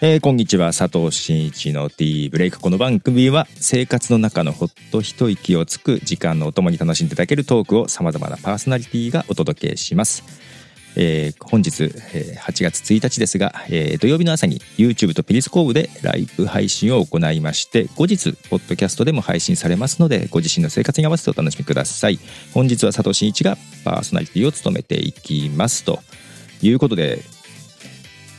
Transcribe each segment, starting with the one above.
えー、こんにちは。佐藤真一の T ブレイク。この番組は生活の中のほっと一息をつく時間のお供に楽しんでいただけるトークをさまざまなパーソナリティがお届けします。えー、本日、えー、8月1日ですが、えー、土曜日の朝に YouTube とペリスコーブでライブ配信を行いまして後日ポッドキャストでも配信されますのでご自身の生活に合わせてお楽しみください。本日は佐藤真一がパーソナリティを務めていきますということで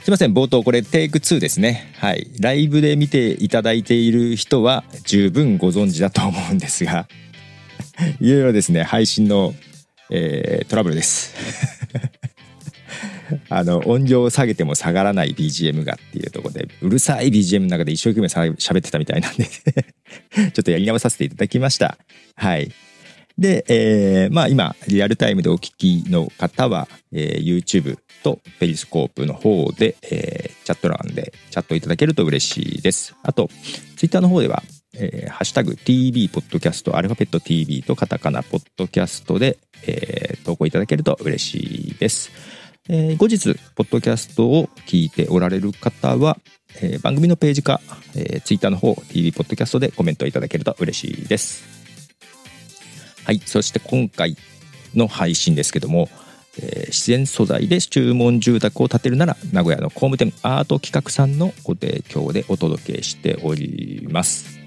すいません冒頭これテイク2ですね。はい。ライブで見ていただいている人は十分ご存知だと思うんですが いろいろですね配信の、えー、トラブルです。あの音量を下げても下がらない BGM がっていうとこでうるさい BGM の中で一生懸命喋ってたみたいなんで ちょっとやり直させていただきました。はい。で、えー、まあ今リアルタイムでお聞きの方は、えー、YouTube とペリスコープの方で、えー、チャット欄でチャットいただけると嬉しいですあと Twitter の方ではえー、ハッシュタグ TV ポッドキャストアルファベット TV とカタカナポッドキャストで、えー、投稿いただけると嬉しいです。えー、後日、ポッドキャストを聞いておられる方は、えー、番組のページか、えー、ツイッターの方、TV ポッドキャストでコメントいただけると嬉しいです。はい、そして今回の配信ですけども、えー、自然素材で注文住宅を建てるなら名古屋の工務店アート企画さんのご提供でお届けしております。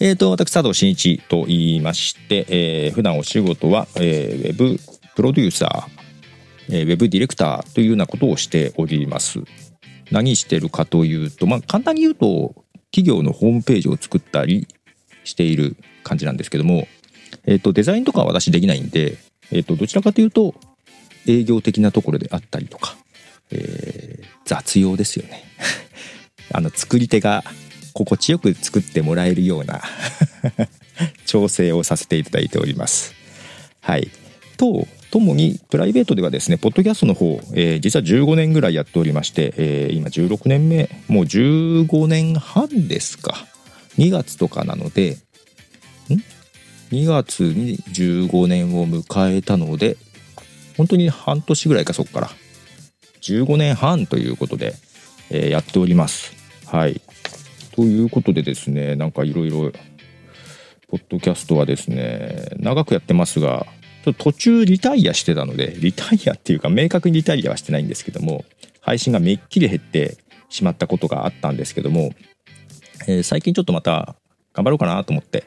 えっ、ー、と、私、佐藤真一と言いまして、えー、普段お仕事は、えー、ウェブプロデューサー、えウェブディレクターというようなことをしております。何してるかというと、まあ、簡単に言うと、企業のホームページを作ったりしている感じなんですけども、えっ、ー、と、デザインとかは私できないんで、えっ、ー、と、どちらかというと、営業的なところであったりとか、えー、雑用ですよね。あの、作り手が心地よく作ってもらえるような 調整をさせていただいております。はい。と、ともにプライベートではですねポッドキャストの方、えー、実は15年ぐらいやっておりまして、えー、今16年目もう15年半ですか2月とかなので2月に15年を迎えたので本当に半年ぐらいかそこから。15年半ということで、えー、やっております。はい。ということでですねなんかいろいろポッドキャストはですね長くやってますが途中リタイアしてたので、リタイアっていうか明確にリタイアはしてないんですけども、配信がめっきり減ってしまったことがあったんですけども、えー、最近ちょっとまた頑張ろうかなと思って。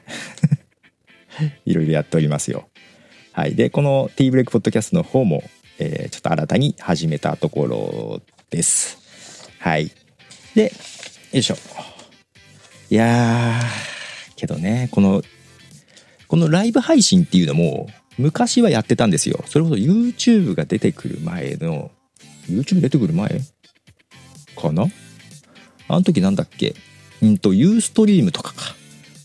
いろいろやっておりますよ。はい。で、この T ブレイクポッドキャストの方も、えー、ちょっと新たに始めたところです。はい。で、よいしょ。いやー、けどね、この、このライブ配信っていうのも、昔はやってたんですよ。それこそ YouTube が出てくる前の、YouTube 出てくる前？かな？あの時なんだっけ？うんと、ユーストリームとかか。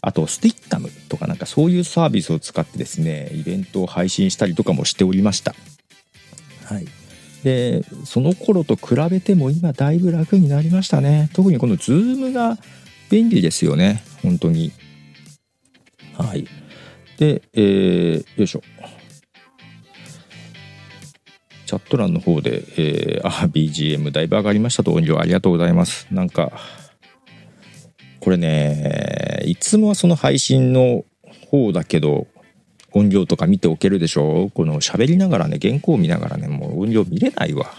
あと、スティッカムとかなんかそういうサービスを使ってですね、イベントを配信したりとかもしておりました。はい。で、その頃と比べても今だいぶ楽になりましたね。特にこの Zoom が便利ですよね。本当に。はい。で、えー、よいしょ。チャット欄の方で、えー、あ、BGM だいぶ上がりましたと音量ありがとうございます。なんか、これね、いつもはその配信の方だけど、音量とか見ておけるでしょ？この喋りながらね、原稿を見ながらね、もう音量見れないわ。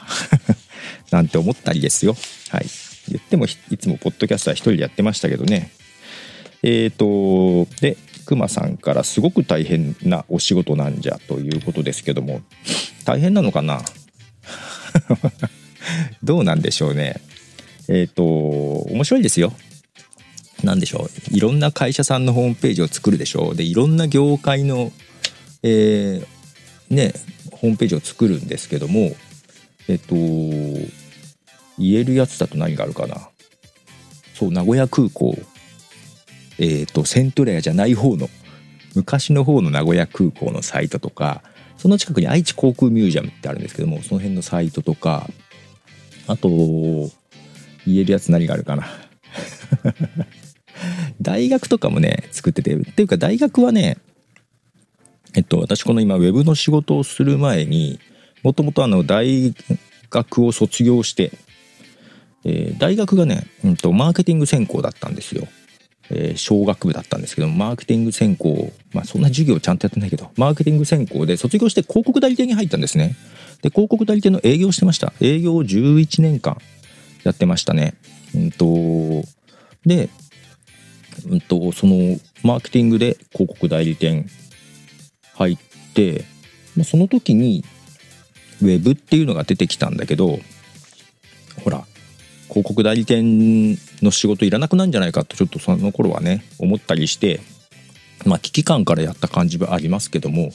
なんて思ったりですよ。はい。言ってもいつもポッドキャスター一人でやってましたけどね。えっ、ー、と、で、くまさんからすごく大変なお仕事なんじゃということですけども大変なのかな？どうなんでしょうねえっ、ー、と面白いですよ何でしょう。いろんな会社さんのホームページを作るでしょう。でいろんな業界のえー、ねホームページを作るんですけどもえっ、と言えるやつだと何があるかな。そう名古屋空港。えっ、と、セントレアじゃない方の、昔の方の名古屋空港のサイトとか、その近くに愛知航空ミュージアムってあるんですけども、その辺のサイトとか、あと、言えるやつ何があるかな。大学とかもね、作ってて、っていうか大学はね、えっと、私この今、ウェブの仕事をする前に、もともとあの、大学を卒業して、えー、大学がね、うんと、マーケティング専攻だったんですよ。えー、小学部だったんですけどマーケティング専攻まあそんな授業ちゃんとやってないけどマーケティング専攻で卒業して広告代理店に入ったんですね。で広告代理店の営業してました。営業を11年間やってましたね。うんとでうんとそのマーケティングで広告代理店入ってまその時にウェブっていうのが出てきたんだけどほら広告代理店の仕事いらなくなんじゃないかとちょっとその頃はね思ったりしてまあ危機感からやった感じはありますけども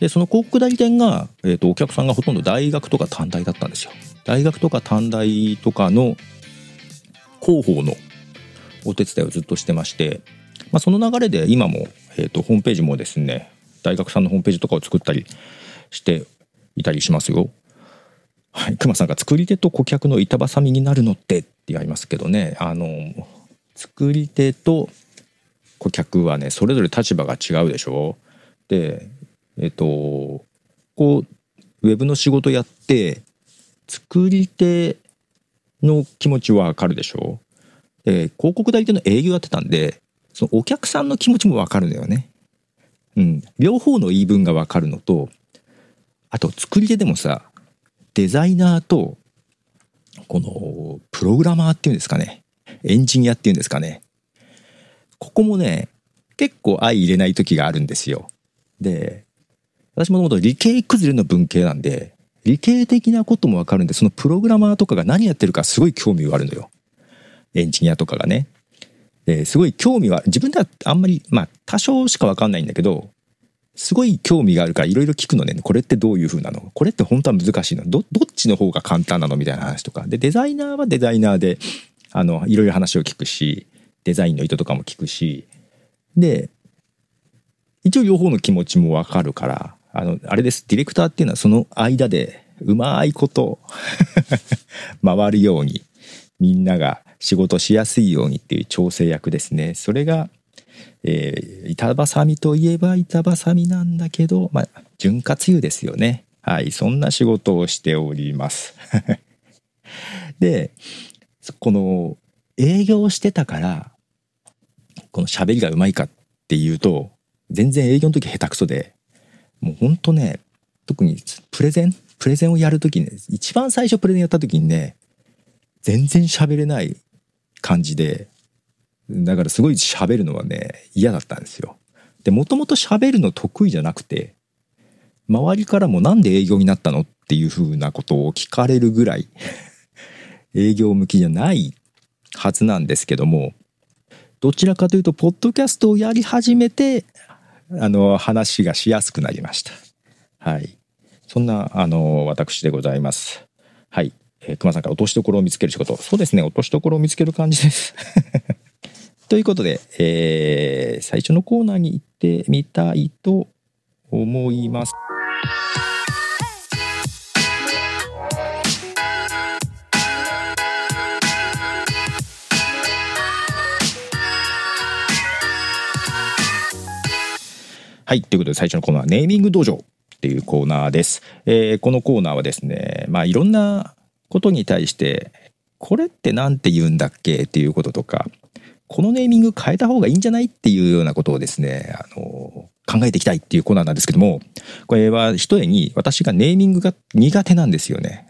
でその広告代理店が、えーと、お客さんがほとんど大学とか短大だったんですよ。大学とか短大とかの広報のお手伝いをずっとしてまして、まあ、その流れで今も、えーとホームページもですね大学さんのホームページとかを作ったりしていたりしますよ。はい、熊さんが作り手と顧客の板挟みになるのってって言われますけどね。あの作り手と顧客はねそれぞれ立場が違うでしょ。でえっとこうウェブの仕事やって作り手の気持ちはわかるでしょ。で広告代理店の営業やってたんでそのお客さんの気持ちもわかるんだよね。うん、両方の言い分がわかるのとあと作り手でもさデザイナーとこのプログラマーっていうんですかね。エンジニアっていうんですかね。ここもね結構相入れない時があるんですよ。で私もともと理系崩れの文系なんで理系的なこともわかるんでそのプログラマーとかが何やってるかすごい興味があるのよ。エンジニアとかがねすごい興味は自分ではあんまりまあ多少しかわかんないんだけどすごい興味があるからいろいろ聞くのね。これってどういう風なの？これって本当は難しいの？ど、どっちの方が簡単なの？みたいな話とか。で、デザイナーはデザイナーで、あの、いろいろ話を聞くし、デザインの意図とかも聞くし、で、一応両方の気持ちもわかるから、あの、あれです。ディレクターっていうのはその間で、うまいこと 回るように、みんなが仕事しやすいようにっていう調整役ですね。それがえー、板挟みといえば板挟みなんだけど、まあ、潤滑油ですよね。はい、そんな仕事をしております。で、この営業してたから、この喋りがうまいかっていうと、全然営業の時下手くそで、もうほんとね、特にプレゼンプレゼンをやる時に、一番最初プレゼンやった時にね、全然喋れない感じで、だからすごい喋るのはね嫌だったんですよ。でもともと喋るの得意じゃなくて周りからもなんで営業になったのっていうふうなことを聞かれるぐらい 営業向きじゃないはずなんですけどもどちらかというとポッドキャストをやり始めてあの話がしやすくなりました。はい。そんなあの私でございます。はい。えー、熊さんから落としどころを見つける仕事。そうですね。落としどころを見つける感じです。ということで、えー、最初のコーナーに行ってみたいと思います。はい。ということで、最初のコーナーは、ネーミング道場っていうコーナーです。えー、このコーナーはですね、まあ、いろんなことに対して、これって何て言うんだっけ？っていうこととか、このネーミング変えた方がいいんじゃない？っていうようなことをですね、あの、考えていきたいっていうコーナーなんですけども、これは一重に私がネーミングが苦手なんですよね。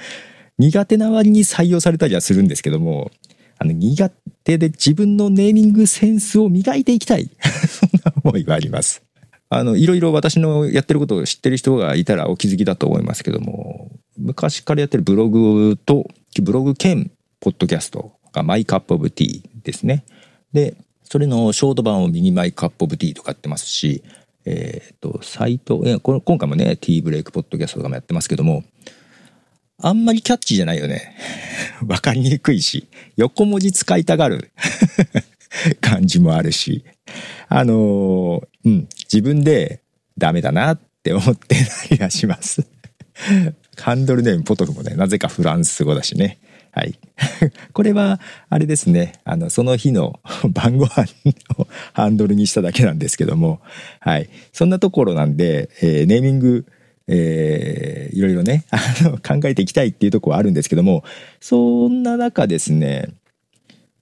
苦手な割に採用されたりはするんですけども、あの苦手で自分のネーミングセンスを磨いていきたい。そんな思いがあります。あの、いろいろ私のやってることを知ってる人がいたらお気づきだと思いますけども、昔からやってるブログと、ブログ兼ポッドキャストが My Cup of Tea ですね。で、それのショート版を Mini My Cup of Tea とかやってますし、えっ、ー、と、サイト、えこ今回もね、ティーブレイクポッドキャストとかもやってますけども、あんまりキャッチーじゃないよね。わかりにくいし、横文字使いたがる 感じもあるし、あのー、うん、自分でダメだなって思ってたりはします。ハンドルネームポトフもね、なぜかフランス語だしね。はい。これは、あれですね。あの、その日の 晩ご飯のハンドルにしただけなんですけども、はい。そんなところなんで、えー、ネーミングえー、いろいろね、あの、考えていきたいっていうとこはあるんですけども、そんな中ですね、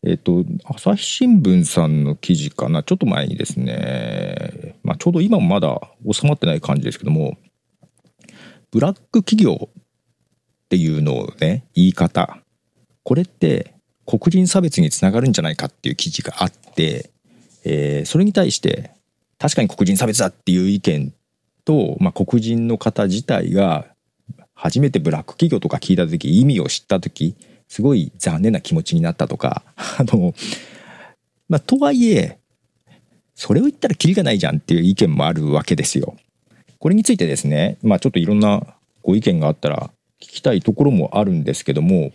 えっ、と、朝日新聞さんの記事かな、ちょっと前にですね、まあ、ちょうど今もまだ収まってない感じですけども、ブラック企業っていうのをね、言い方、これって黒人差別につながるんじゃないかっていう記事があって、えー、それに対して確かに黒人差別だっていう意見と、まあ、黒人の方自体が初めてブラック企業とか聞いた時意味を知った時すごい残念な気持ちになったとか あのまあとはいえそれを言ったらキリがないじゃんっていう意見もあるわけですよ。これについてですねまあちょっといろんなご意見があったら聞きたいところもあるんですけども、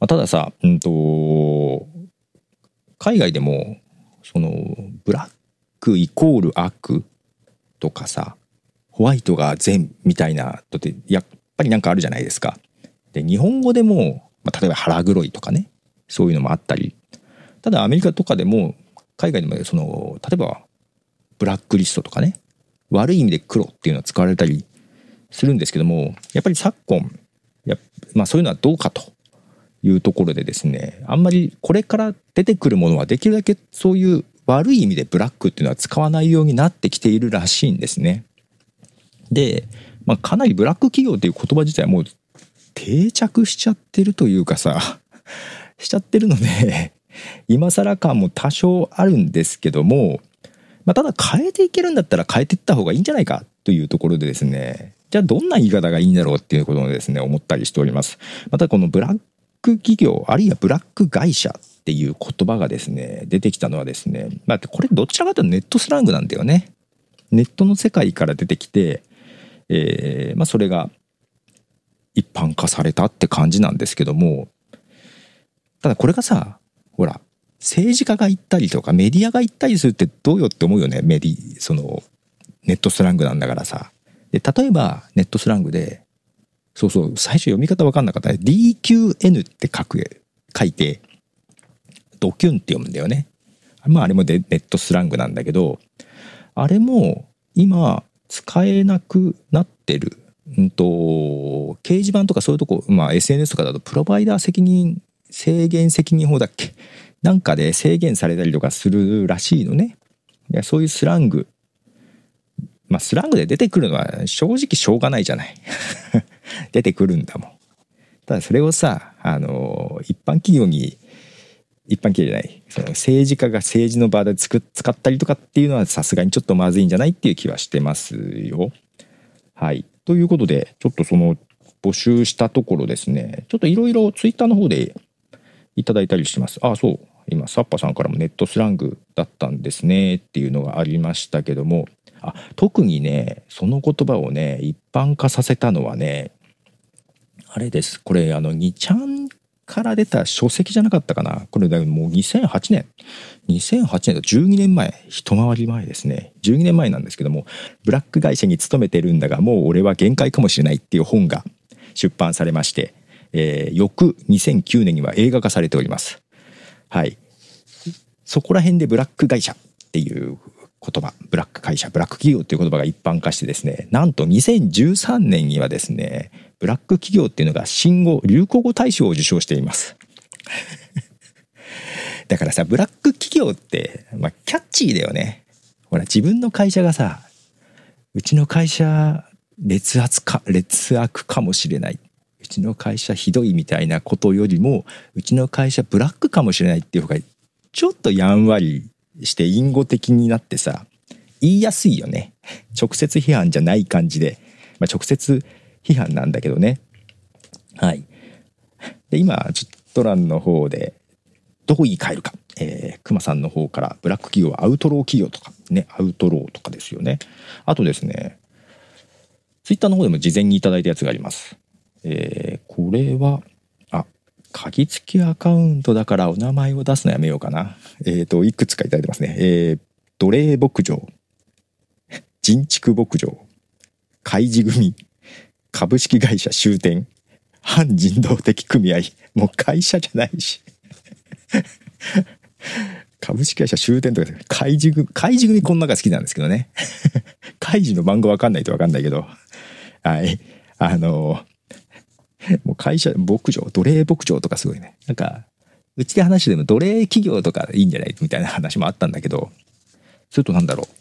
まあ、たださ、うんと、海外でもそのブラックイコール悪とかさホワイトが善みたいなとってやっぱりなんかあるじゃないですか。で日本語でも、まあ、例えば腹黒いとかねそういうのもあったりただアメリカとかでも海外でもその例えばブラックリストとかね悪い意味で黒っていうのは使われたりするんですけどもやっぱり昨今や、まあ、そういうのはどうかというところでですねあんまりこれから出てくるものはできるだけそういう悪い意味でブラックっていうのは使わないようになってきているらしいんですね。で、まあ、かなりブラック企業っていう言葉自体もう定着しちゃってるというかさ しちゃってるので今更感も多少あるんですけども、まあ、ただ変えていけるんだったら変えていった方がいいんじゃないかというところでですねじゃあどんな言い方がいいんだろうっていうことをですね思ったりしております。またこのブラック企業あるいはブラック会社っていう言葉がですね出てきたのはですねまあこれどちらかというとネットスラングなんだよね。ネットの世界から出てきて、えーまあ、それが一般化されたって感じなんですけどもただこれがさほら政治家が言ったりとかメディアが言ったりするってどうよって思うよね。メディそのネットスラングなんだからさ。で例えばネットスラングでそうそう最初読み方分かんなかった。ね DQN って書く書いてドキュンって読むんだよね。まああれもネットスラングなんだけどあれも今使えなくなってる。うんと、掲示板とかそういうとこ、まあ SNS とかだとプロバイダー責任、制限責任法だっけ？なんかで制限されたりとかするらしいのね。いやそういうスラング。まあスラングで出てくるのは正直しょうがないじゃない。出てくるんだもん。ただそれをさ、あの、一般企業に、一般企業じゃない、その政治家が政治の場で使ったりとかっていうのはさすがにちょっとまずいんじゃないっていう気はしてますよ。はい。ということで、ちょっとその募集したところですね、ちょっといろいろツイッターの方でいただいたりしてます。あ、そう。今、サッパさんからもネットスラングだったんですねっていうのがありましたけども、あ特にね、その言葉をね、一般化させたのはね、あれです。これ、あの、2ちゃんから出た書籍じゃなかったかな。これ、だもう2008年。2008年と12年前、一回り前ですね。12年前なんですけども、ブラック会社に勤めてるんだが、もう俺は限界かもしれないっていう本が出版されまして、えー、翌2009年には映画化されております。はい。そこら辺でブラック会社っていう言葉、ブラック会社、ブラック企業っていう言葉が一般化してですね、なんと2013年にはですね、ブラック企業っていうのが新語・流行語大賞を受賞しています。だからさ、ブラック企業って、まあ、キャッチーだよね。ほら、自分の会社がさ、うちの会社、劣悪か、劣悪かもしれない。うちの会社ひどいみたいなことよりも、うちの会社ブラックかもしれないっていう方が、ちょっとやんわりして隠語的になってさ、言いやすいよね。直接批判じゃない感じで。まあ、直接批判なんだけどね。はい。で、今、ちょっと欄の方で、どう言い換えるか。えー、熊さんの方からブラック企業はアウトロー企業とかね、アウトローとかですよね。あとですね、ツイッターの方でも事前にいただいたやつがあります。えー、これは、あ、鍵付きアカウントだからお名前を出すのやめようかな。えっ、ー、と、いくつかいただいてますね。えー、奴隷牧場、人畜牧場、開示組、株式会社終点、反人道的組合、もう会社じゃないし。株式会社終点とか、開示組、開示組こんなが好きなんですけどね。カイジの漫画わかんないとわかんないけど、はい。あの、もう会社、牧場、奴隷牧場とかすごいね。なんか、うちで話でも奴隷企業とかいいんじゃないみたいな話もあったんだけど、するとなんだろう。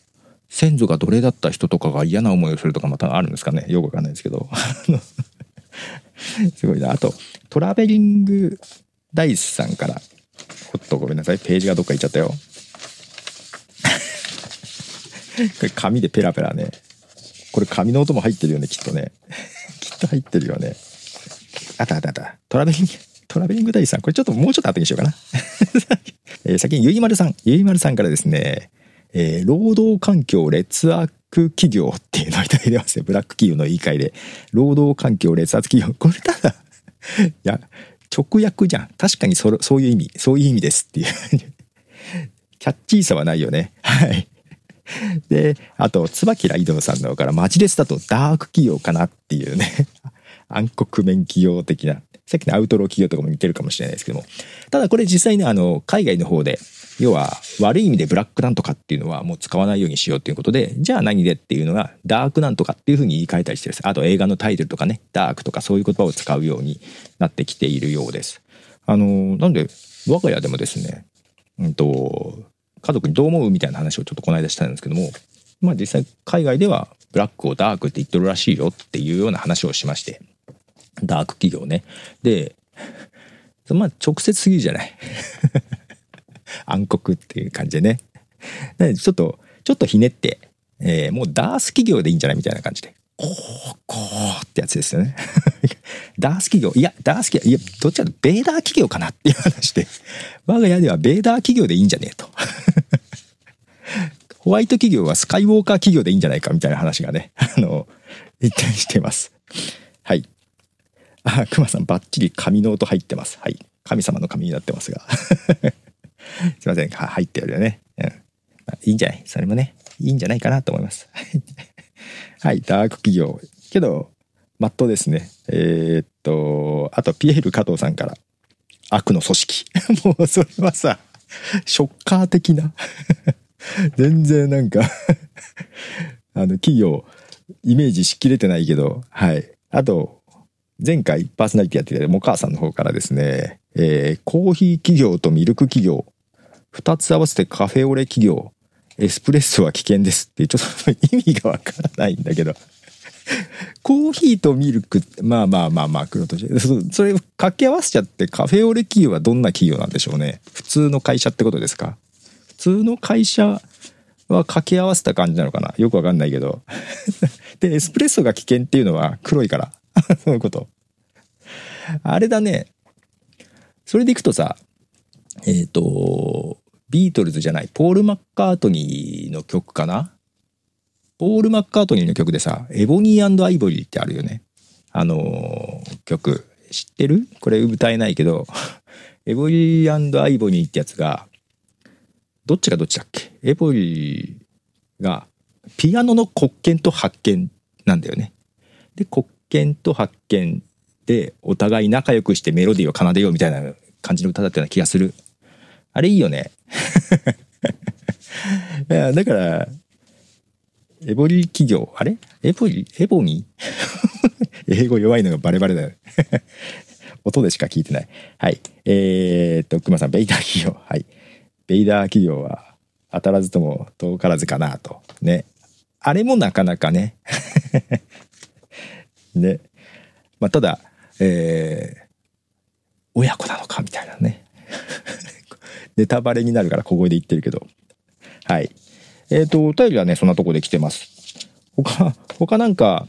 先祖が奴隷だった人とかが嫌な思いをするとかまたあるんですかねよくわかんないですけど。すごいな。あと、トラベリングダイスさんから、ちょっとごめんなさい。ページがどっか行っちゃったよ。これ紙でペラペラね。これ紙の音も入ってるよね、きっとね。きっと入ってるよね。あったあったあった。トラベリング、トラベリングダイさん。これちょっともうちょっと後にしようかな。えー、先にゆいまるさん。ゆいまるさんからですね、えー、労働環境劣悪企業っていうのをいただいてますね。ブラック企業の言い換えで。労働環境劣悪企業。これただいや、直訳じゃん。確かにそそういう意味、そういう意味ですっていうキャッチーさはないよね。はい。で、あと、椿ライドさんの方から、マジレスだとダーク企業かなっていうね。暗黒面企業的な。さっきのアウトロー企業とかも似てるかもしれないですけども。ただこれ実際ね、あの、海外の方で、要は悪い意味でブラックなんとかっていうのはもう使わないようにしようっていうことで、じゃあ何でっていうのがダークなんとかっていうふうに言い換えたりしてるあと映画のタイトルとかね、ダークとかそういう言葉を使うようになってきているようです。あの、なんで我が家でもですね、うんと、家族にどう思うみたいな話をちょっとこの間したんですけども、まあ実際海外ではブラックをダークって言ってるらしいよっていうような話をしまして、ダーク企業ね。で、まあ直接すぎるじゃない。暗黒っていう感じでね。ちょっと、ちょっとひねって、えー、もうダース企業でいいんじゃないみたいな感じで。こう、こうってやつですよね。ダース企業、いや、ダース企業、いや、どっちかとベーダー企業かなっていう話で、我が家ではベーダー企業でいいんじゃねえと。ホワイト企業はスカイウォーカー企業でいいんじゃないかみたいな話がね、あの、言ったりしています。あ、熊さんバッチリ紙の音入ってます。はい。神様の紙になってますが。すいません。は入ってるよね。うん。まあいいんじゃない？それもね、いいんじゃないかなと思います。はい。ダーク企業。けど、まっとうですね。えー、っと、あと、ピエール加藤さんから、悪の組織。もう、それはさ、ショッカー的な。全然なんかあの、企業、イメージしきれてないけど、はい。あと、前回パーソナリティやってたモカさんの方からですね、えー、コーヒー企業とミルク企業、二つ合わせてカフェオレ企業、エスプレッソは危険ですって、ちょっと意味がわからないんだけど。コーヒーとミルク、まあまあまあまあ、黒として。それ掛け合わせちゃってカフェオレ企業はどんな企業なんでしょうね。普通の会社ってことですか？普通の会社は掛け合わせた感じなのかな？よくわかんないけど。で、エスプレッソが危険っていうのは黒いから。そういうこと。あれだね。それでいくとさ、えっ、ー、と、ビートルズじゃない、ポール・マッカートニーの曲かな？ポール・マッカートニーの曲でさ、エボニーアイボリーってあるよね。あのー、曲。知ってる？これ歌えないけど、エボニーアイボニーってやつが、どっちがどっちだっけ？エボリーが、ピアノの黒鍵と発見なんだよね。で、黒鍵と発見で、お互い仲良くしてメロディーを奏でようみたいな感じの歌だったような気がする。あれいいよね。いや、だから、エボリ企業、あれ？エボリ、エボニ 英語弱いのがバレバレだよ。音でしか聞いてない。はい。えー、っと、熊さん、ベイダー企業。はい。ベイダー企業は当たらずとも遠からずかなと。ね。あれもなかなかね。ね。まあ、ただ、えー、親子なのかみたいなね。ネタバレになるから小声で言ってるけど。はい。えっ、ー、と、お便りはね、そんなとこで来てます。他、他なんか、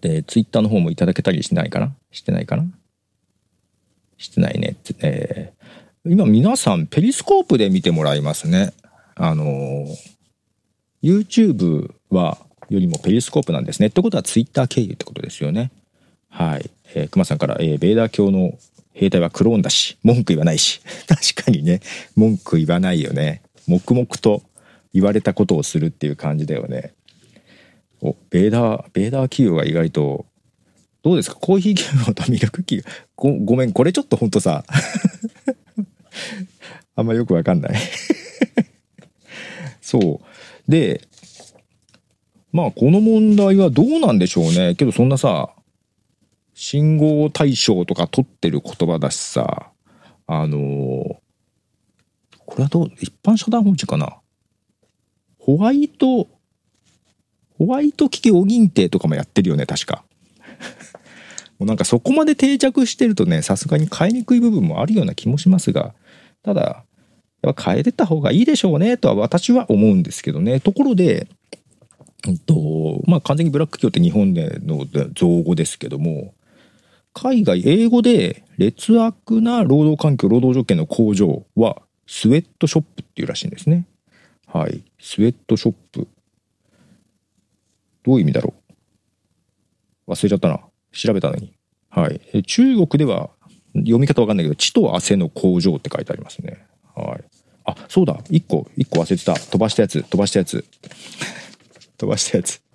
で、ツイッターの方もいただけたりしないかな？してないかな？してないねって、えー、今皆さんペリスコープで見てもらいますね。あの YouTube は、よりもペリスコープなんですね。ってことはツイッター経由ってことですよね。はい。えー、熊さんから、えー、ベーダー教の兵隊はクローンだし、文句言わないし。確かにね、文句言わないよね。黙々と言われたことをするっていう感じだよね。お、ベーダー、ベーダー企業が意外と、どうですか？コーヒー企業とミルク企業？ご、ごめん、これちょっとほんとさ、あんまよくわかんない そう。で、まあこの問題はどうなんでしょうねけどそんなさ信号対象とか取ってる言葉だしさあのーこれはどう一般社団法人かな？ホワイトホワイト企業認定とかもやってるよね確か。もうなんかそこまで定着してるとねさすがに変えにくい部分もあるような気もしますがただやっぱ変えてた方がいいでしょうねとは私は思うんですけどね。ところでえっとまあ完全にブラック企業って日本での造語ですけども海外英語で劣悪な労働環境労働条件の向上はスウェットショップっていうらしいんですね。はい。スウェットショップ。どういう意味だろう？忘れちゃったな。調べたのに。はい。中国では読み方わかんないけど血と汗の工場って書いてありますね。はい。あそうだ。1個1個忘れてた。飛ばしたやつ飛ばしたやつ。飛ばしたやつ。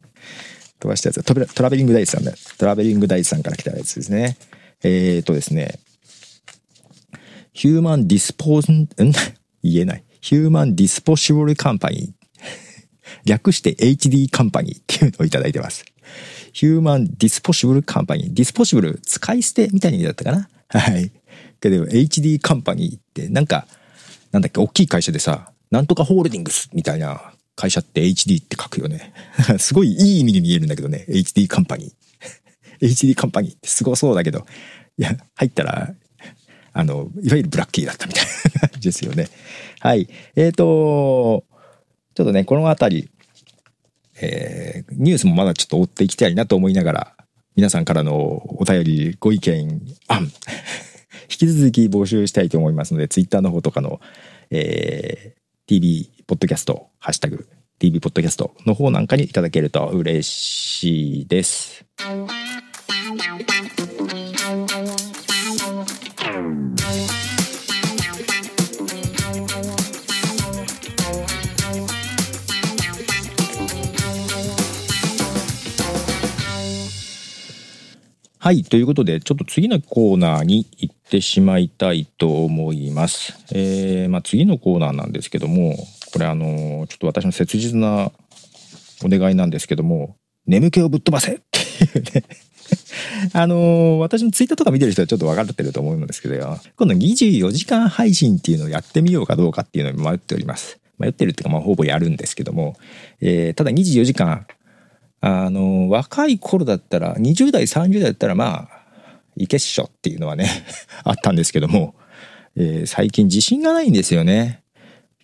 飛ばしたやつ。トラベリングダイスさんだ。トラベリングダイさんから来たやつですね。えー、っとですね。ヒューマンディスポーズンん？言えない。ヒューマンディスポシブルカンパニー略して HD カンパニーっていうのをいただいてます。human disposable company disposable 使い捨てみたいにだったかな？はい。けど HD カンパニーってなんかなんだっけ？大きい会社でさなんとかホールディングスみたいな会社って HD って書くよね。すごいいい意味に見えるんだけどね。HD カンパニー。HD カンパニーってすごそうだけど、いや、入ったら、あの、いわゆるブラッキーだったみたいな ですよね。はい。えっ、ー、と、ちょっとね、このあたり、えー、ニュースもまだちょっと追っていきたいなと思いながら、皆さんからのお便り、ご意見、案、引き続き募集したいと思いますので、ツイッターの方とかの、えー、TV ポッドキャスト、ハッシュタグ、TV ポッドキャストの方なんかにいただけると嬉しいです。はい。ということで、ちょっと次のコーナーに行ってしまいたいと思います。えー、まあ次のコーナーなんですけども、これあの、ちょっと私の切実なお願いなんですけども、眠気をぶっ飛ばせっていうね あの私のツイッターとか見てる人はちょっと分かってると思うんですけど、今度24時間配信っていうのをやってみようかどうかっていうのに迷っております。迷ってるっていうか、まあ、ほぼやるんですけども、えー、ただ24時間あの、若い頃だったら、20代、30代だったらまあ、いけっしょっていうのはね あったんですけども、えー、最近自信がないんですよね。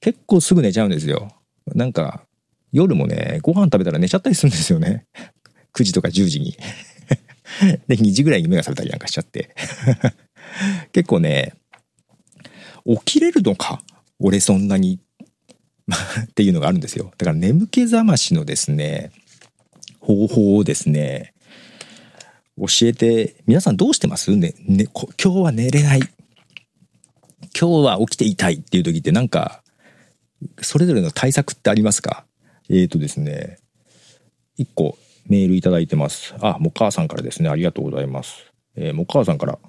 結構すぐ寝ちゃうんですよ。なんか、夜もね、ご飯食べたら寝ちゃったりするんですよね。9時とか10時に で、2時ぐらいに目が覚めたりなんかしちゃって 結構ね、起きれるのか？俺そんなにっていうのがあるんですよ。だから眠気覚ましのですね、方法をですね、教えて、皆さんどうしてます？ね、ね、今日は寝れない。今日は起きていたいっていう時ってなんか、それぞれの対策ってありますか？えーとですね、1個メールいただいてます。あ、もかさんからですね。ありがとうございます。えー、もかさんから、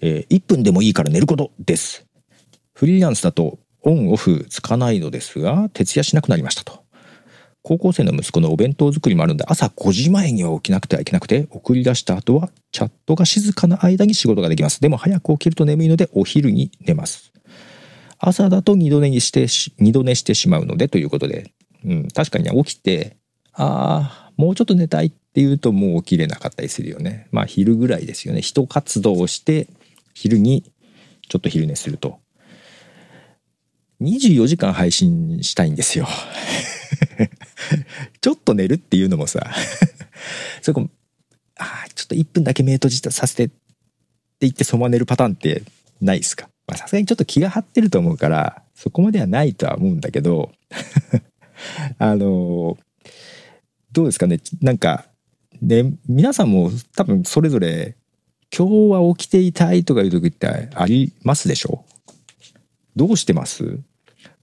えー、1分でもいいから寝ることです。フリーランスだとオンオフつかないのですが、徹夜しなくなりましたと。高校生の息子のお弁当作りもあるんで朝5時前には起きなくてはいけなくて送り出した後はチャットが静かな間に仕事ができますでも早く起きると眠いのでお昼に寝ます朝だと二度寝して二度寝してしまうのでということで、うん、確かにね起きてああもうちょっと寝たいっていうともう起きれなかったりするよね。まあ昼ぐらいですよね。人活動をして昼にちょっと昼寝すると。24時間配信したいんですよ。ちょっと寝るっていうのもさ。そこあちょっと1分だけ目閉じさせてって言ってそのまま寝るパターンってないですか？さすがにちょっと気が張ってると思うからそこまではないとは思うんだけど あのどうですかね？なんかね皆さんも多分それぞれ今日は起きていたいとかいう時ってありますでしょどうしてます？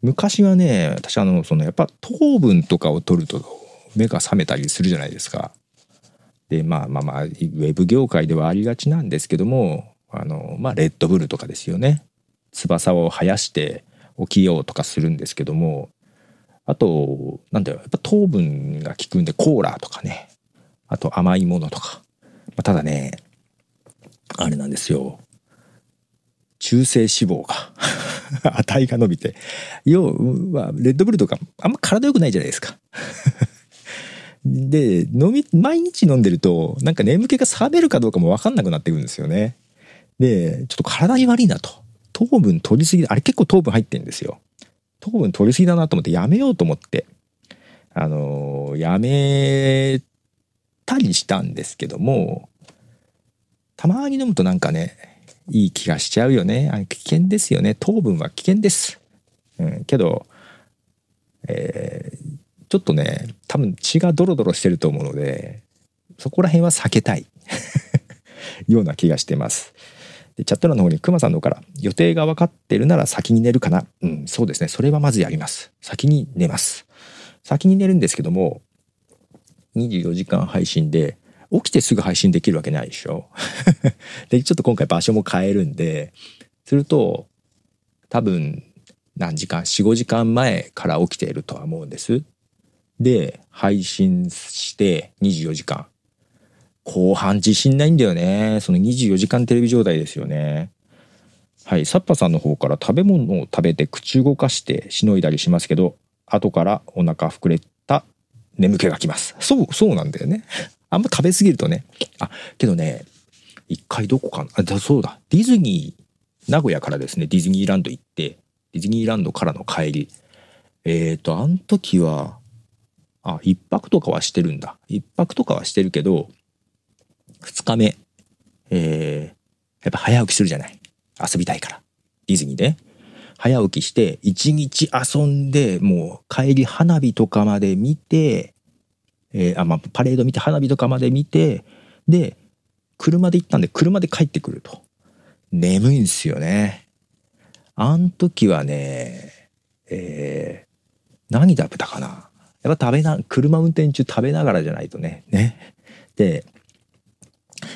昔はね私あのそのやっぱ糖分とかを取ると目が覚めたりするじゃないですか。でまあまあまあウェブ業界ではありがちなんですけどもあのまあレッドブルとかですよね。翼を生やして起きようとかするんですけどもあと、なんだよ、やっぱ糖分が効くんで、コーラとかね。あと甘いものとか。まあ、ただね、あれなんですよ。中性脂肪が 値が伸びて。要は、レッドブルとかあんま体良くないじゃないですかで、飲み、毎日飲んでると、なんか眠気が冷めるかどうかもわかんなくなってくるんですよね。で、ちょっと体に悪いなと。糖分取りすぎ、あれ結構糖分入ってんですよ。糖分取りすぎだなと思ってやめようと思って、あのー、やめたりしたんですけども、たまに飲むとなんかね、いい気がしちゃうよね。あ危険ですよね。糖分は危険です。うん、けど、えー、ちょっとね、多分血がドロドロしてると思うので、そこら辺は避けたい ような気がしてます。でチャット欄の方にクマさんの方から予定が分かってるなら先に寝るかな。うん、そうですね。それはまずやります。先に寝ます。先に寝るんですけども、24時間配信で起きてすぐ配信できるわけないでしょ。で、ちょっと今回場所も変えるんで、すると、多分、何時間 ?4、5時間前から起きているとは思うんです。で、配信して24時間。後半自信ないんだよね。その24時間テレビ状態ですよね。はい。サッパさんの方から食べ物を食べて口動かしてしのいだりしますけど、後からお腹膨れた眠気がきます。そう、そうなんだよね。あんま食べ過ぎるとね。あ、けどね、一回どこかな、あ、だそうだ。ディズニー、名古屋からですね、ディズニーランド行って、ディズニーランドからの帰り。えっ、ー、と、あの時は、あ、一泊とかはしてるんだ。一泊とかはしてるけど、二日目、えー、やっぱ早起きするじゃない。遊びたいから。ディズニーで。早起きして、一日遊んで、もう帰り花火とかまで見て、えー、あ、まあ、パレード見て、花火とかまで見て、で、車で行ったんで、車で帰ってくると。眠いんですよね。あん時はね、えー、何食べたかなやっぱ食べな、車運転中食べながらじゃないとね。ね。で、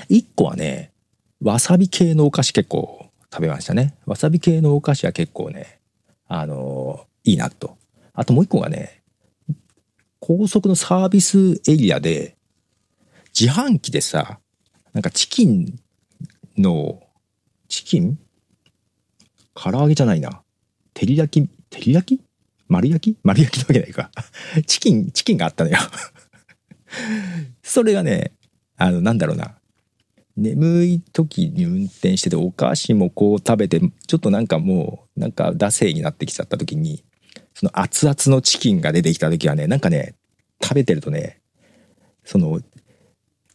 一個はね、わさび系のお菓子結構食べましたね。わさび系のお菓子は結構ね、あのー、いいなと。あともう一個がね、高速のサービスエリアで、自販機でさ、なんかチキンの、チキン？唐揚げじゃないな。照り焼き、照り焼き？丸焼き？丸焼きなわけないか。チキン、チキンがあったのよそれがね、あの、なんだろうな。眠い時に運転しててお菓子もこう食べてちょっとなんかもうなんか惰性になってきちゃった時にその熱々のチキンが出てきた時はね、なんかね、食べてるとね、その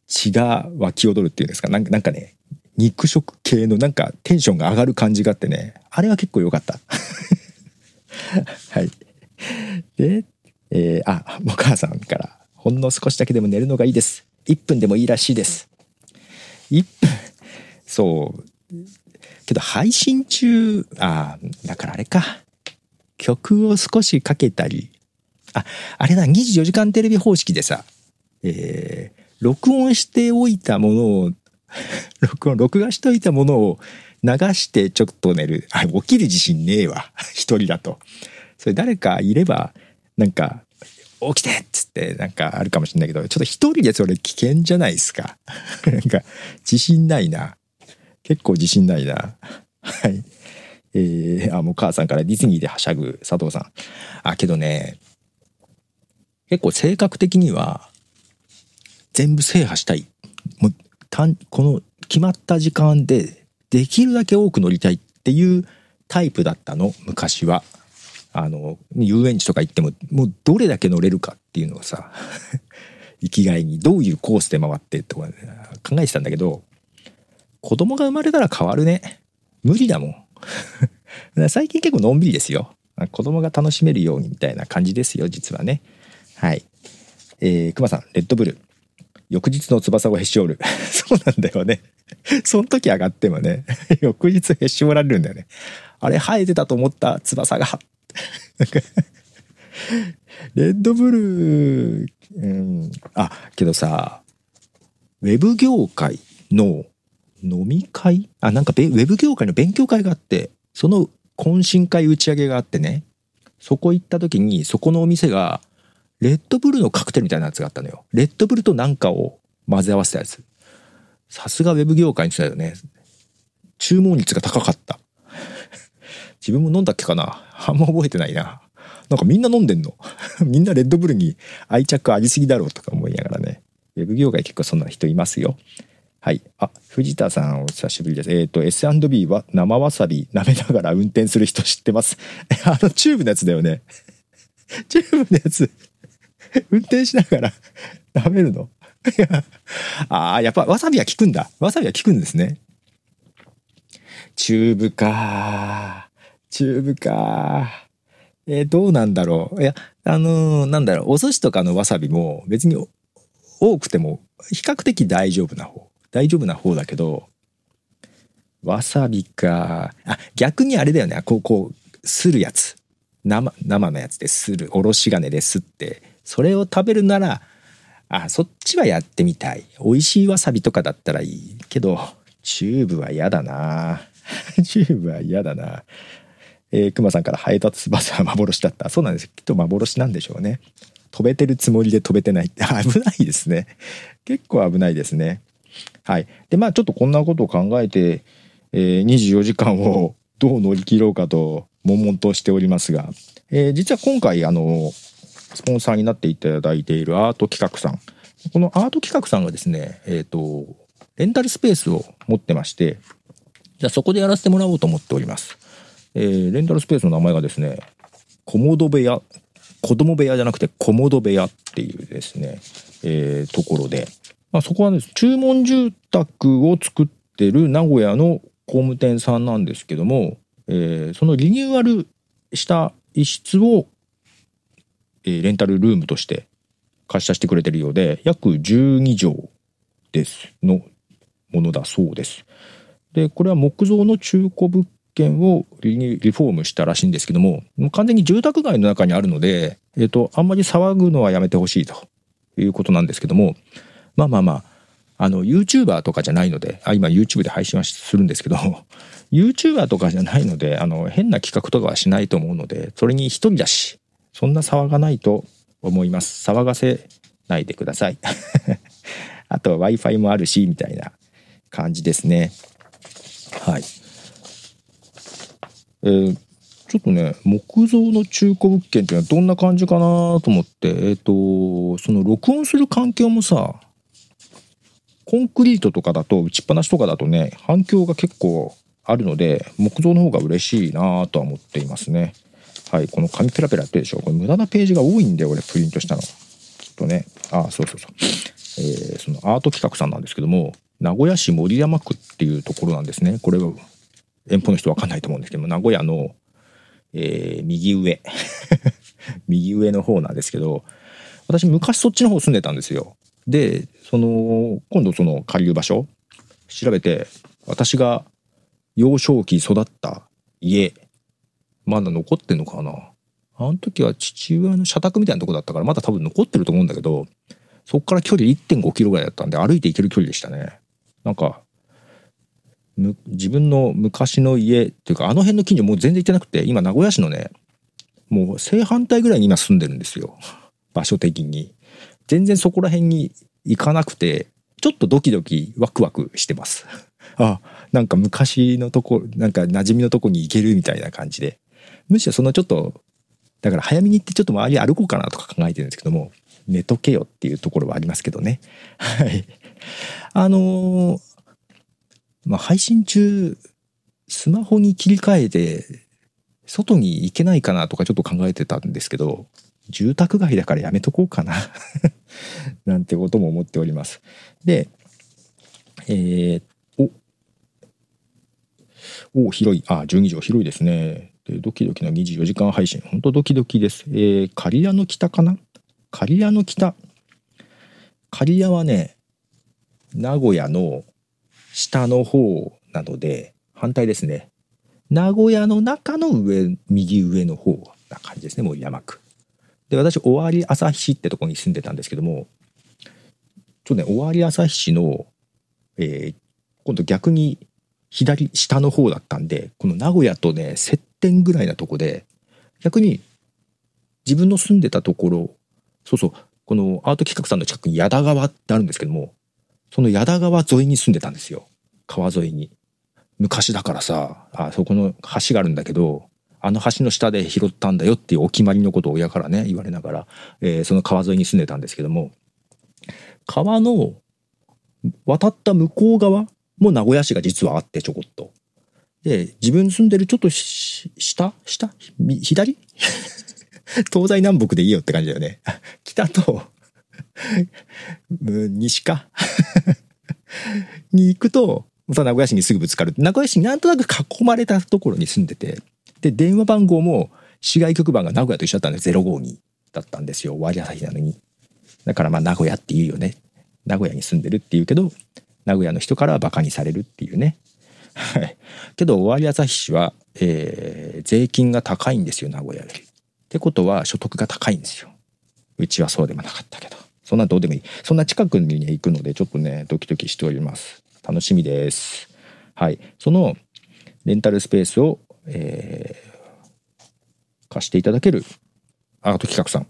血が湧き踊るっていうんですか、なんかね、肉食系のなんかテンションが上がる感じがあってね、あれは結構良かった。はい。で、えー、あ、お母さんから、ほんの少しだけでも寝るのがいいです。1分でもいいらしいです。1分、そう。けど配信中、あ、だからあれか。曲を少しかけたり、あ、あれだ、24時間テレビ方式でさ、えー、録音しておいたものを、録音、録画しておいたものを流してちょっと寝る。あ、起きる自信ねえわ。一人だと。それ誰かいれば、なんか、起きてっつってなんかあるかもしれないけど、ちょっと一人でそれ危険じゃないですか。なんか、自信ないな。結構自信ないな。はい。えー、あ、もう母さんからディズニーではしゃぐ佐藤さん。あ、けどね、結構性格的には、全部制覇したい。もうたん、この決まった時間で、できるだけ多く乗りたいっていうタイプだったの、昔は。あの、遊園地とか行っても、もうどれだけ乗れるかっていうのをさ、生きがいにどういうコースで回ってとか考えてたんだけど、子供が生まれたら変わるね。無理だもん。最近結構のんびりですよ。子供が楽しめるようにみたいな感じですよ、実はね。はい。えー、熊さん、レッドブル。翌日の翼をへし折る。そうなんだよね。その時上がってもね、翌日へし折られるんだよね。あれ生えてたと思った翼が。レッドブルー、うん、あ、けどさ、ウェブ業界の飲み会？あ、なんかウェブ業界の勉強会があって、その懇親会打ち上げがあってね、そこ行った時にそこのお店がレッドブルのカクテルみたいなやつがあったのよ。レッドブルとなんかを混ぜ合わせたやつ。さすがウェブ業界にしたよね。注文率が高かった。自分も飲んだっけかな？あんま覚えてないななんかみんな飲んでんの？みんなレッドブルに愛着ありすぎだろうとか思いながらねウェブ業界結構そんな人いますよはい。あ、藤田さんお久しぶりです。えっ、ー、と、S&B は生わさび舐めながら運転する人知ってます？あの、チューブのやつだよね。チューブのやつ。運転しながら舐めるの、ああ、やっぱわさびは効くんだ。わさびは効くんですね。チューブか。チューブか。えー、どうなんだろう。いや、あのー、なんだろう、お寿司とかのわさびも別に多くても比較的大丈夫な方。大丈夫な方だけど、わさびか。あ、逆にあれだよね。こう、こう、するやつ。生、生のやつでする。おろし金ですって。それを食べるなら、あ、そっちはやってみたい。美味しいわさびとかだったらいいけど、チューブは嫌だな。チューブは嫌だな。えー、熊さんからハエタツバスは幻だった。そうなんです。きっと幻なんでしょうね。飛べてるつもりで飛べてないって 危ないですね。結構危ないですね。はい。で、まあちょっとこんなことを考えて、えー、24時間を どう乗り切ろうかと悶々としておりますが、えー、実は今回あのスポンサーになっていただいているアート企画さんこのアート企画さんがですねえっ、ー、とレンタルスペースを持ってましてじゃあそこでやらせてもらおうと思っております、えー、レンタルスペースの名前がですねコモド部屋子供部屋じゃなくてコモド部屋っていうですね、えー、ところで、まあ、そこはです、注文住宅を作ってる名古屋の工務店さんなんですけども、えー、そのリニューアルした一室を、えー、レンタルルームとして貸し出してくれてるようで、約12畳です、のものだそうです。で、これは木造の中古物件をリフォームしたらしいんですけども、もう完全に住宅街の中にあるので、えっ、ー、と、あんまり騒ぐのはやめてほしいということなんですけども、まあまあまあ、あの、YouTuber とかじゃないので、あ今 YouTube で配信はするんですけど、YouTuber とかじゃないので、あの、変な企画とかはしないと思うので、それに一人だし、そんな騒がないと思います。騒がせないでください。あと Wi-Fi もあるし、みたいな感じですね。はい。えー、ちょっとね、木造の中古物件っていうのはどんな感じかなと思って、えっ、ー、と、その録音する環境もさ、コンクリートとかだと、打ちっぱなしとかだとね、反響が結構あるので、木造の方が嬉しいなとは思っていますね。はい、この紙ペラペラってでしょ。これ無駄なページが多いんだよ、俺、プリントしたの。きっとね。ああ、そうそうそう。えー、そのアート企画さんなんですけども、名古屋市守山区っていうところなんですね。これは遠方の人わかんないと思うんですけど、名古屋の、えー、右上。右上の方なんですけど、私昔そっちの方住んでたんですよ。で、その、今度その下流場所、調べて、私が幼少期育った家、まだ残ってんのかなあの時は父親の社宅みたいなとこだったから、まだ多分残ってると思うんだけど、そっから距離1.5キロぐらいだったんで、歩いて行ける距離でしたね。なんか、自分の昔の家っていうか、あの辺の近所もう全然行ってなくて、今名古屋市のね、もう正反対ぐらいに今住んでるんですよ。場所的に。全然そこら辺に行かなくて、ちょっとドキドキワクワクしてます。あ、なんか昔のとこ、なんか馴染みのとこに行けるみたいな感じで。むしろそのちょっと、だから早めに行ってちょっと周り歩こうかなとか考えてるんですけども、寝とけよっていうところはありますけどね。はい。あのー、まあ、配信中、スマホに切り替えて、外に行けないかなとかちょっと考えてたんですけど、住宅街だからやめとこうかな なんてことも思っております。で、えー、お、お、広い。あ、12畳広いですね。で、ドキドキの24時間配信。ほんとドキドキです。えー、刈谷の北かな？刈谷の北。刈谷はね、名古屋の下の方なので、反対ですね。名古屋の中の上、右上の方な感じですね、もう山区。で、私、尾張旭市ってとこに住んでたんですけども、ちょっとね、尾張旭市の、えー、今度逆に左下の方だったんで、この名古屋とね、接点ぐらいなとこで、逆に自分の住んでたところそうそうこのアート企画さんの近くに矢田川ってあるんですけどもその矢田川沿いに住んでたんですよ。川沿いに。昔だからさあそこの橋があるんだけどあの橋の下で拾ったんだよっていうお決まりのことを親からね言われながら、えー、その川沿いに住んでたんですけども。川の渡った向こう側も名古屋市が実はあってちょこっと。で自分住んでるちょっと下？下？左？東西南北でいいよって感じだよね。北と 西か？に行くと、また名古屋市にすぐぶつかる。名古屋市になんとなく囲まれたところに住んでて、で、電話番号も市外局番が名古屋と一緒だったんで052だったんですよ。割朝日なのに。だからまあ名古屋って言うよね。名古屋に住んでるっていうけど、名古屋の人からはバカにされるっていうね。はい。けど、尾張朝日市は、えー、税金が高いんですよ、名古屋より。ってことは所得が高いんですよ。うちはそうでもなかったけど。そんなどうでもいい。そんな近くに行くので、ちょっとね、ドキドキしております。楽しみです。はい。そのレンタルスペースを、えー、貸していただけるアート企画さん。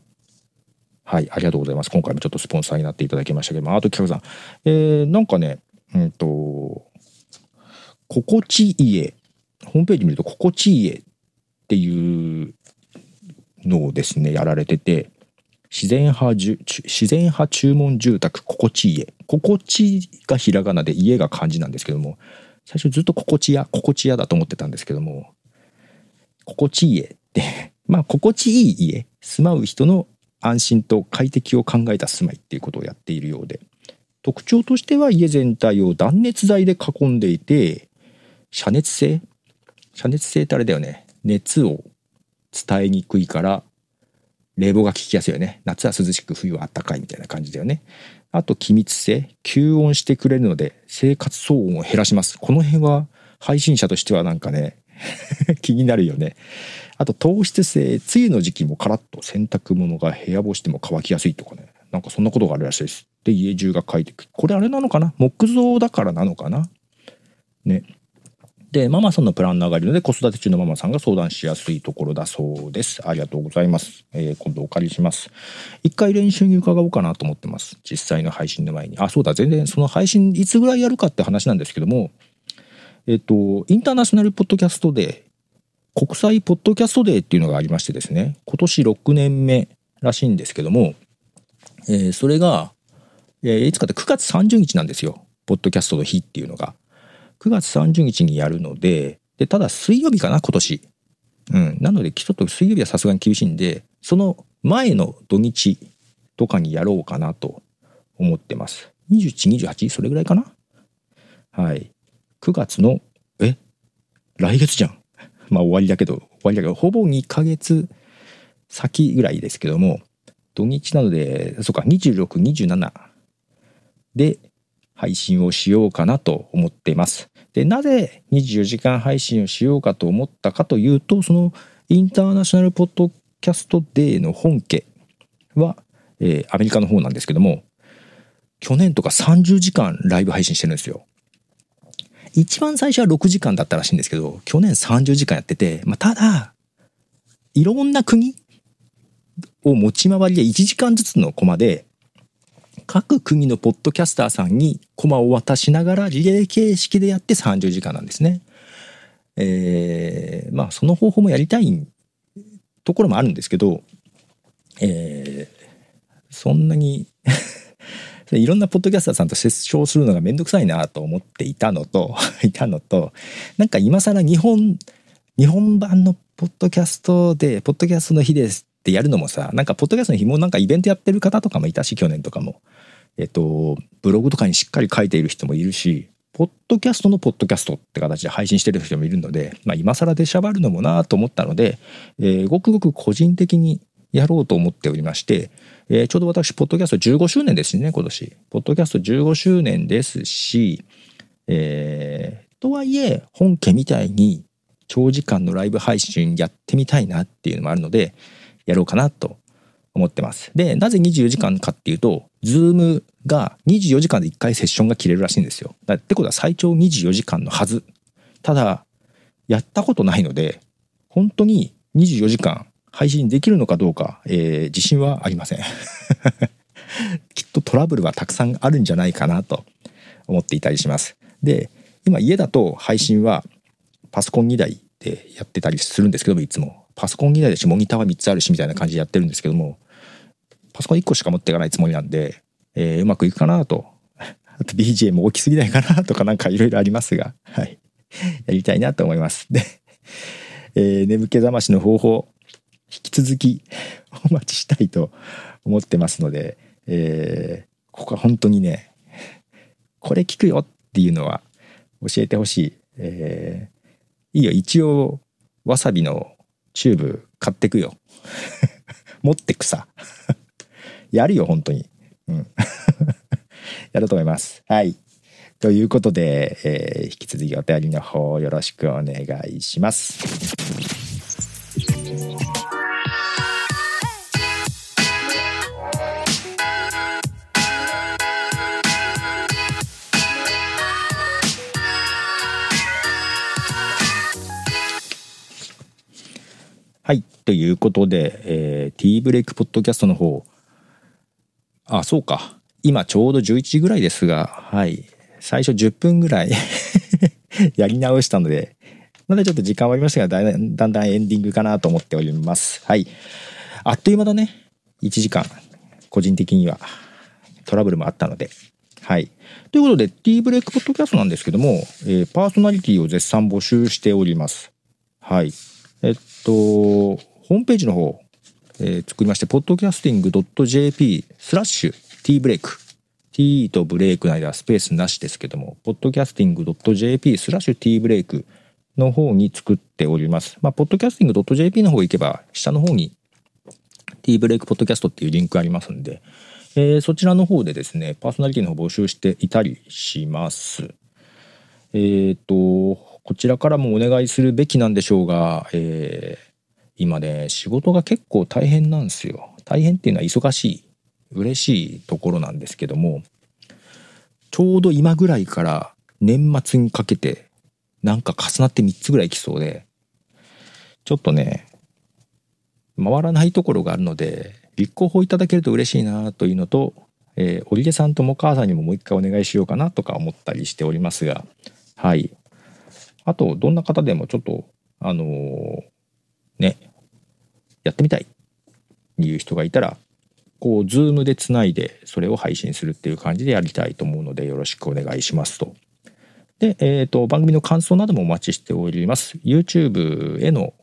はい、ありがとうございます。今回もちょっとスポンサーになっていただきましたけども、アート企画さん。えー、なんかね、うんと、心地家、ホームページ見ると心地家っていうのをですね、やられてて、自然派自然派注文住宅心地家。心地がひらがなで家が漢字なんですけども、最初ずっと心地屋、心地屋だと思ってたんですけども、心地家って まあ心地いい家、住まう人の安心と快適を考えた住まいっていうことをやっているようで、特徴としては家全体を断熱材で囲んでいて、遮熱性遮熱性ってあれだよね。熱を伝えにくいから冷房が効きやすいよね。夏は涼しく冬は暖かいみたいな感じだよね。あと気密性吸音してくれるので生活騒音を減らします。この辺は配信者としてはなんかね 気になるよね。あと糖質性梅雨の時期もカラッと洗濯物が部屋干しても乾きやすいとかね。なんかそんなことがあるらしいです。で家中が快適。これあれなのかな？木造だからなのかな？ね。で、ママさんのプランの上がりので子育て中のママさんが相談しやすいところだそうです。ありがとうございます。えー、今度お借りします。一回練習に伺おうかなと思ってます。実際の配信の前に。あ、そうだ、全然その配信いつぐらいやるかって話なんですけども、えっ、と、インターナショナルポッドキャストデー、国際ポッドキャストデーっていうのがありましてですね、今年6年目らしいんですけども、えー、それが、えー、いつかって9月30日なんですよ。ポッドキャストの日っていうのが。9月30日にやるので、で、ただ水曜日かな、今年。うん。なので、ちょっと水曜日はさすがに厳しいんで、その前の土日とかにやろうかなと思ってます。21、28? それぐらいかな？はい。9月の、え？来月じゃん。まあ終わりだけど、終わりだけど、ほぼ2ヶ月先ぐらいですけども、土日なので、そうか、26、27で配信をしようかなと思っています。で、なぜ24時間配信をしようかと思ったかというと、そのインターナショナルポッドキャストデーの本家は、えー、アメリカの方なんですけども、去年とか30時間ライブ配信してるんですよ。一番最初は6時間だったらしいんですけど、去年30時間やってて、まあ、ただ、いろんな国を持ち回りで1時間ずつのコマで各国のポッドキャスターさんにコマを渡しながらリレー形式でやって30時間なんですね。えー、まあその方法もやりたいところもあるんですけど、えー、そんなに いろんなポッドキャスターさんと接触するのがめんどくさいなと思っていたのと いたのとなんか今更日本日本版のポッドキャストでポッドキャストの日ですってやるのもさなんかポッドキャストの日もなんかイベントやってる方とかもいたし去年とかもえっと、ブログとかにしっかり書いている人もいるし、ポッドキャストのポッドキャストって形で配信してる人もいるので、まあ、今更出しゃばるのもなと思ったので、えー、ごくごく個人的にやろうと思っておりまして、えー、ちょうど私、ポッドキャスト15周年ですね、今年。ポッドキャスト15周年ですし、えー、とはいえ、本家みたいに長時間のライブ配信やってみたいなっていうのもあるので、やろうかなと思ってます。で、なぜ24時間かっていうと、ズームが24時間で1回セッションが切れるらしいんですよ。だってことは最長24時間のはず。ただ、やったことないので、本当に24時間配信できるのかどうか、えー、自信はありません きっとトラブルはたくさんあるんじゃないかなと思っていたりしますで今家だと配信はパソコン2台でやってたりするんですけどもいつもパソコン2台だしモニターは3つあるしみたいな感じでやってるんですけどもパソコン1個しか持っていかないつもりなんで、えー、うまくいくかなと。あと BGM 大きすぎないかなとかなんかいろいろありますがはい。やりたいなと思います。で、えー、眠気覚ましの方法引き続き お待ちしたいと思ってますので、えー、ここは本当にねこれ聞くよっていうのは教えてほしい、えー、いいよ。一応わさびのチューブ買ってくよ。持ってくさ。やるよ本当に。うん。やると思います。はい。ということで、えー、引き続きお便りの方よろしくお願いします。ということで、えー、T ブレイクポッドキャストの方、あ、そうか。今ちょうど11時ぐらいですが、はい。最初10分ぐらい やり直したので、まだちょっと時間はありましたがだ、だんだんエンディングかなと思っております。はい。あっという間だね。1時間。個人的にはトラブルもあったので。はい。ということで、T ブレイクポッドキャストなんですけども、えー、パーソナリティを絶賛募集しております。はい。えっと、ホームページの方、えー、作りまして、podcasting.jp スラッシュ t ブレイク。t とブレイクの間はスペースなしですけども、podcasting.jp スラッシュ t ブレイクの方に作っております。まあ、podcasting.jp の方行けば、下の方に t ブレイクポッドキャストっていうリンクありますんで、えー、そちらの方でですね、パーソナリティの方募集していたりします。えっ、ー、と、こちらからもお願いするべきなんでしょうが、えー、今ね仕事が結構大変なんですよ。大変っていうのは忙しい嬉しいところなんですけどもちょうど今ぐらいから年末にかけてなんか重なって3つぐらい来そうでちょっとね回らないところがあるので立候補いただけると嬉しいなというのと、えー、織出さんとも母さんにももう一回お願いしようかなとか思ったりしておりますがはい。あと、どんな方でもちょっと、あのー、ね、やってみたいっていう人がいたら、こう、ズームでつないで、それを配信するっていう感じでやりたいと思うので、よろしくお願いしますと。で、えっ、ー、と、番組の感想などもお待ちしております。YouTube への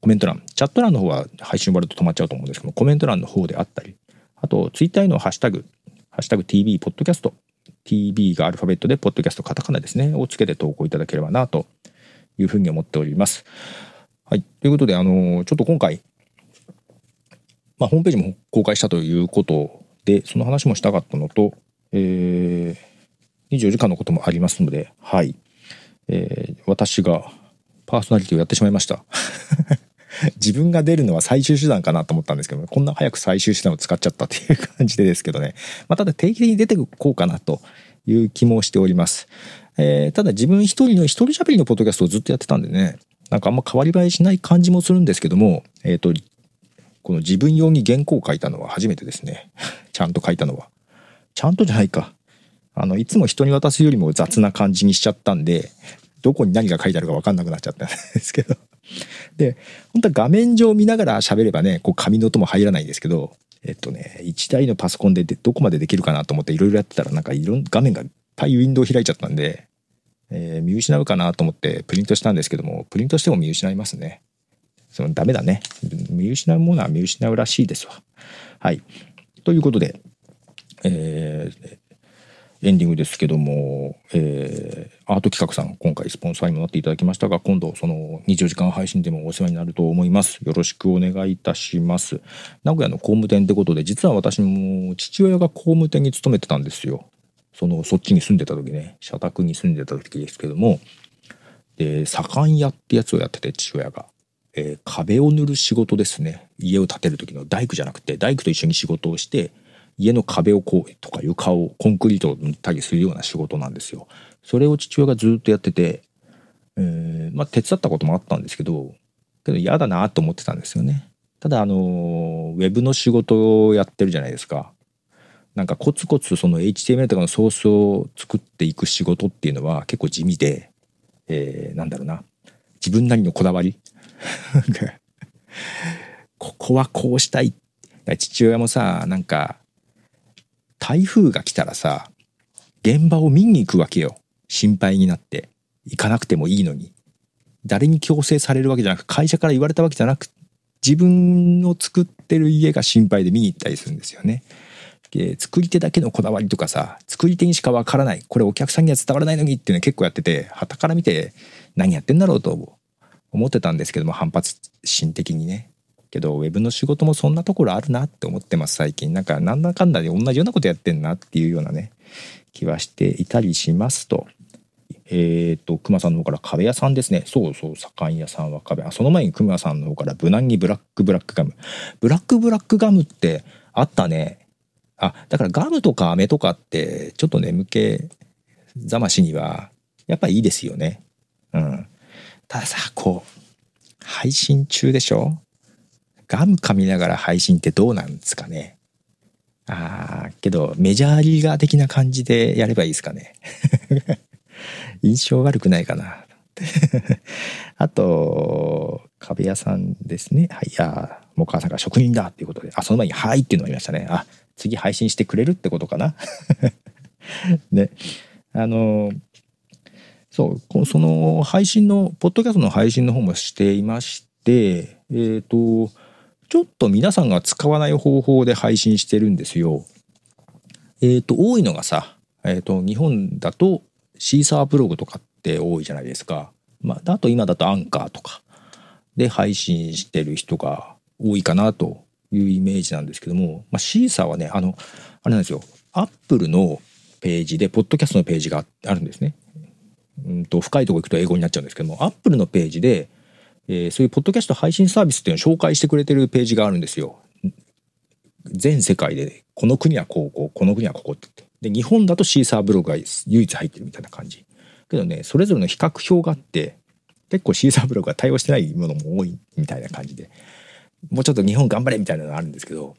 コメント欄、チャット欄の方は配信終わると止まっちゃうと思うんですけどコメント欄の方であったり、あと、Twitter へのハッシュタグ、ハッシュタグ TV ポッドキャスト TB がアルファベットで、ポッドキャストカタカナですね、をつけて投稿いただければな、というふうに思っております。はい。ということで、あの、ちょっと今回、まあ、ホームページも公開したということで、その話もしたかったのと、えー、24時間のこともありますので、はい。えー、私がパーソナリティをやってしまいました。自分が出るのは最終手段かなと思ったんですけど、こんな早く最終手段を使っちゃったっていう感じでですけどね。まあ、ただ定期的に出てこうかなという気もしております。えー、ただ自分一人の一人喋りのポッドキャストをずっとやってたんでね、なんかあんま変わり映えしない感じもするんですけども、えっ、ー、と、この自分用に原稿を書いたのは初めてですね。ちゃんと書いたのは。ちゃんとじゃないか。あの、いつも人に渡すよりも雑な感じにしちゃったんで、どこに何が書いてあるか分かんなくなっちゃったんですけど。で、本当は画面上見ながら喋ればね、こう紙の音も入らないんですけど、えっとね、1台のパソコンでどこまでできるかなと思っていろいろやってたら、なんかいろん画面がいっぱいウィンドウ開いちゃったんで、えー、見失うかなと思ってプリントしたんですけども、プリントしても見失いますね。そのダメだね。見失うものは見失うらしいですわ。はい。ということで、えー、エンディングですけども、えー、アート企画さん、今回スポンサーにもなっていただきましたが、今度その24時間配信でもお世話になると思います。よろしくお願いいたします。名古屋の工務店ってことで、実は私も父親が工務店に勤めてたんですよ。その、そっちに住んでた時ね、社宅に住んでた時ですけども、で、左官屋ってやつをやってて、父親が。えー、壁を塗る仕事ですね。家を建てる時の大工じゃなくて、大工と一緒に仕事をして、家の壁をこうとか床をコンクリートを塗ったりするような仕事なんですよ。それを父親がずっとやってて、えー、まあ手伝ったこともあったんですけどけど嫌だなと思ってたんですよね。ただあのウェブの仕事をやってるじゃないですかなんかコツコツその HTML とかのソースを作っていく仕事っていうのは結構地味で、えー、なんだろうな自分なりのこだわり ここはこうしたい。父親もさなんか台風が来たらさ現場を見に行くわけよ。心配になって。行かなくてもいいのに。誰に強制されるわけじゃなく会社から言われたわけじゃなく自分の作ってる家が心配で見に行ったりするんですよね。で作り手だけのこだわりとかさ作り手にしかわからない。これお客さんには伝わらないのにっていうの結構やってて旗から見て何やってんだろうと思う。思ってたんですけども反発心的にね。けどウェブの仕事もそんなところあるなって思ってます最近。なんかなんだかんだで同じようなことやってんなっていうようなね気はしていたりしますと。えっ、ー、と熊さんの方から壁屋さんですね。そうそう左官屋さんは壁。あその前に熊さんの方から無難にブラックブラックガム。ブラックブラックガムってあったね。あだからガムとか飴とかってちょっと眠気覚ましにはやっぱいいですよね。うん。たださこう配信中でしょ？ガム噛みながら配信ってどうなんですかね？ああけどメジャーリーガー的な感じでやればいいですかね？印象悪くないかな？あと壁屋さんですね。はいやもう母さんが職人だっていうことで。あその前に「はい」っていうのがありましたね。あ次配信してくれるってことかな？ね。あのそうその配信のポッドキャストの配信の方もしていましてえっ、ー、とちょっと皆さんが使わない方法で配信してるんですよ。えっ、ー、と多いのがさ、えっ、ー、と日本だとシーサーブログとかって多いじゃないですか。まあ、あと今だとアンカーとかで配信してる人が多いかなというイメージなんですけども、まあ、シーサーはねあのあれなんですよアップルのページでポッドキャストのページがあるんですね。うんと深いとこ行くと英語になっちゃうんですけどもアップルのページでえー、そういうポッドキャスト配信サービスっていうのを紹介してくれてるページがあるんですよ。全世界で、この国はこうこうこの国はここってで日本だとシーサーブログが唯一入ってるみたいな感じ。けどねそれぞれの比較表があって結構シーサーブログが対応してないものも多いみたいな感じで。もうちょっと日本頑張れみたいなのがあるんですけど、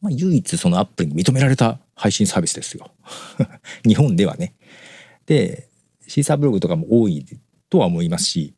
まあ、唯一そのアップに認められた配信サービスですよ。日本ではね。でシーサーブログとかも多いとは思いますし